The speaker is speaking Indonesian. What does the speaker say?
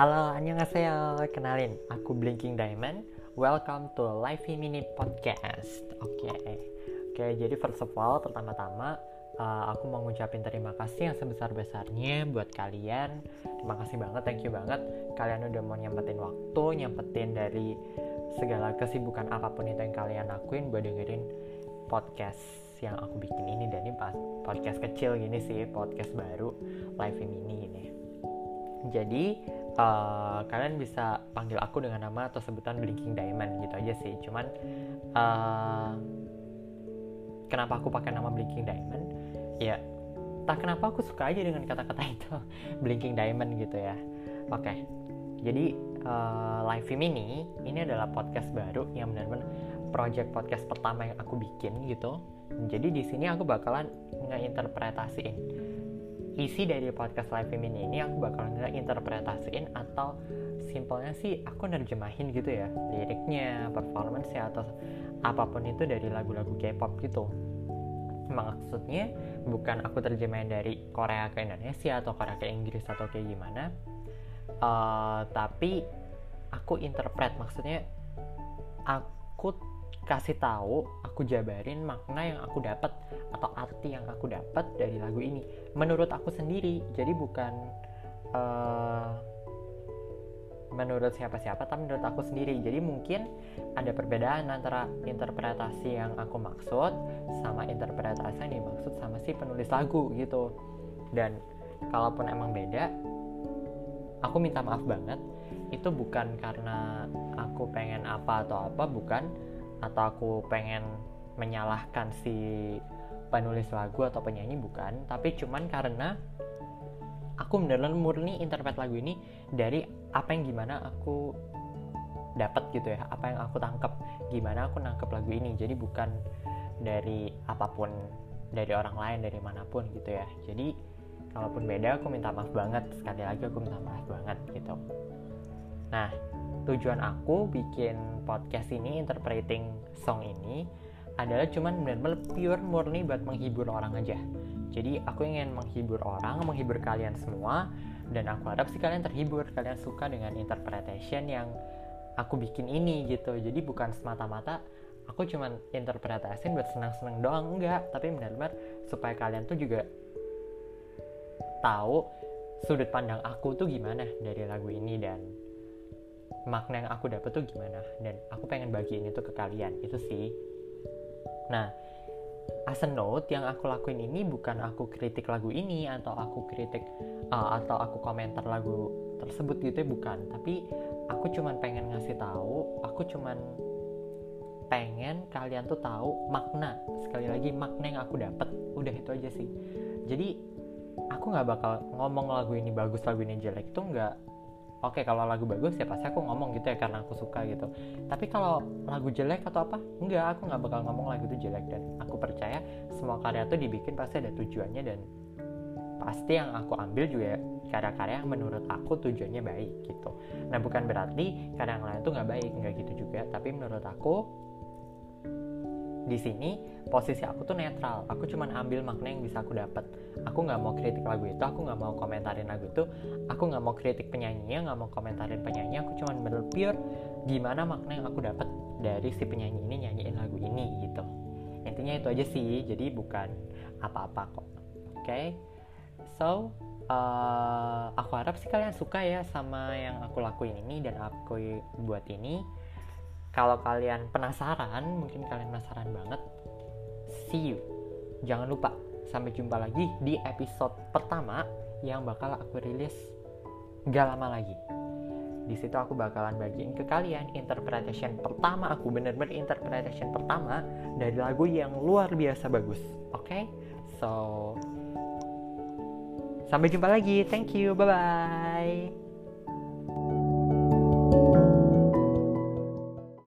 Halo, annyeonghaseyo. Kenalin, aku Blinking Diamond. Welcome to Life in Minute Podcast. Oke. Okay. Oke, okay, jadi first of all, pertama-tama uh, aku mau ngucapin terima kasih yang sebesar-besarnya buat kalian. Terima kasih banget, thank you banget. Kalian udah mau nyempetin waktu, nyempetin dari segala kesibukan apa pun itu yang kalian lakuin buat dengerin podcast yang aku bikin ini dan ini pas podcast kecil gini sih podcast baru live ini ini jadi uh, kalian bisa panggil aku dengan nama atau sebutan Blinking Diamond gitu aja sih. Cuman uh, kenapa aku pakai nama Blinking Diamond? Ya tak kenapa aku suka aja dengan kata-kata itu Blinking Diamond gitu ya. Oke okay. jadi uh, live ini ini adalah podcast baru yang benar-benar project podcast pertama yang aku bikin gitu. Jadi di sini aku bakalan ngeinterpretasiin isi dari podcast live femin ini aku bakalan ngeinterpretasiin atau simpelnya sih aku nerjemahin gitu ya liriknya, performance ya atau apa pun itu dari lagu-lagu K-pop gitu. Maksudnya bukan aku terjemahin dari Korea ke Indonesia atau Korea ke Inggris atau kayak gimana uh, tapi aku interpret maksudnya aku kasih tahu, aku jabarin makna yang aku dapat atau arti yang aku dapat dari lagu ini. Menurut aku sendiri, jadi bukan uh, menurut siapa-siapa, tapi menurut aku sendiri. Jadi mungkin ada perbedaan antara interpretasi yang aku maksud sama interpretasi yang dimaksud sama si penulis lagu gitu. Dan kalaupun emang beda, aku minta maaf banget. Itu bukan karena aku pengen apa atau apa, bukan atau aku pengen menyalahkan si penulis lagu atau penyanyi bukan. Tapi cuman karena aku benar-benar murni interpret lagu ini dari apa yang gimana aku dapat gitu ya apa yang aku tangkap gimana aku nangkep lagu ini. Jadi bukan dari apa pun dari orang lain dari mana pun gitu ya. Jadi kalaupun beda aku minta maaf banget. Sekali lagi aku minta maaf banget gitu nah tujuan aku bikin podcast ini interpreting song ini adalah cuman benar-benar pure murni buat menghibur orang aja. Jadi aku ingin menghibur orang menghibur kalian semua dan aku harap sih kalian terhibur kalian suka dengan interpretation yang aku bikin ini gitu. Jadi bukan semata-mata aku cuman interpretasiin buat senang-senang doang enggak. Tapi benar-benar supaya kalian tuh juga tahu sudut pandang aku tuh gimana dari lagu ini dan makna yang aku dapat tuh gimana? Dan aku pengen bagiin itu ke kalian itu sih. Nah as a note yang aku lakuin ini bukan aku kritik lagu ini atau aku kritik uh, atau aku komentar lagu tersebut gitu ya bukan. Tapi aku cuman pengen ngasih tahu aku cuman pengen kalian tuh tahu makna. Sekali lagi makna yang aku dapat udah itu aja sih. Jadi aku nggak bakal ngomong lagu ini bagus lagu ini jelek itu nggak oke kalau lagu bagus ya pasti aku ngomong gitu ya karena aku suka gitu. Tapi kalau lagu jelek atau apa? Enggak aku nggak bakal ngomong lagu itu jelek. Dan aku percaya semua karya tuh dibikin pasti ada tujuannya dan pasti yang aku ambil juga karya-karya yang menurut aku tujuannya baik gitu. Nah bukan berarti karya yang lain tuh nggak baik nggak gitu juga. Tapi menurut aku di sini posisi aku tuh netral. Aku cuma ambil makna yang bisa aku dapat aku nggak mau kritik lagu itu aku nggak mau komentarin lagu itu. Aku nggak mau kritik penyanyinya nggak mau komentarin penyanyi. Aku cuma bener pure gimana makna yang aku dapat dari si penyanyi ini nyanyiin lagu ini gitu. Intinya itu aja sih jadi bukan apa-apa kok. Oke? Okay? so uh, aku harap sih kalian suka ya sama yang aku lakuin ini dan aku buat ini kalau kalian penasaran mungkin kalian penasaran banget see you. Jangan lupa sampai jumpa lagi di episode pertama yang bakal aku rilis gak lama lagi. Di situ aku bakalan bagiin ke kalian interpretation pertama aku bener-bener interpretation pertama dari lagu yang luar biasa bagus oke? Okay? so sampai jumpa lagi. Thank you. Bye bye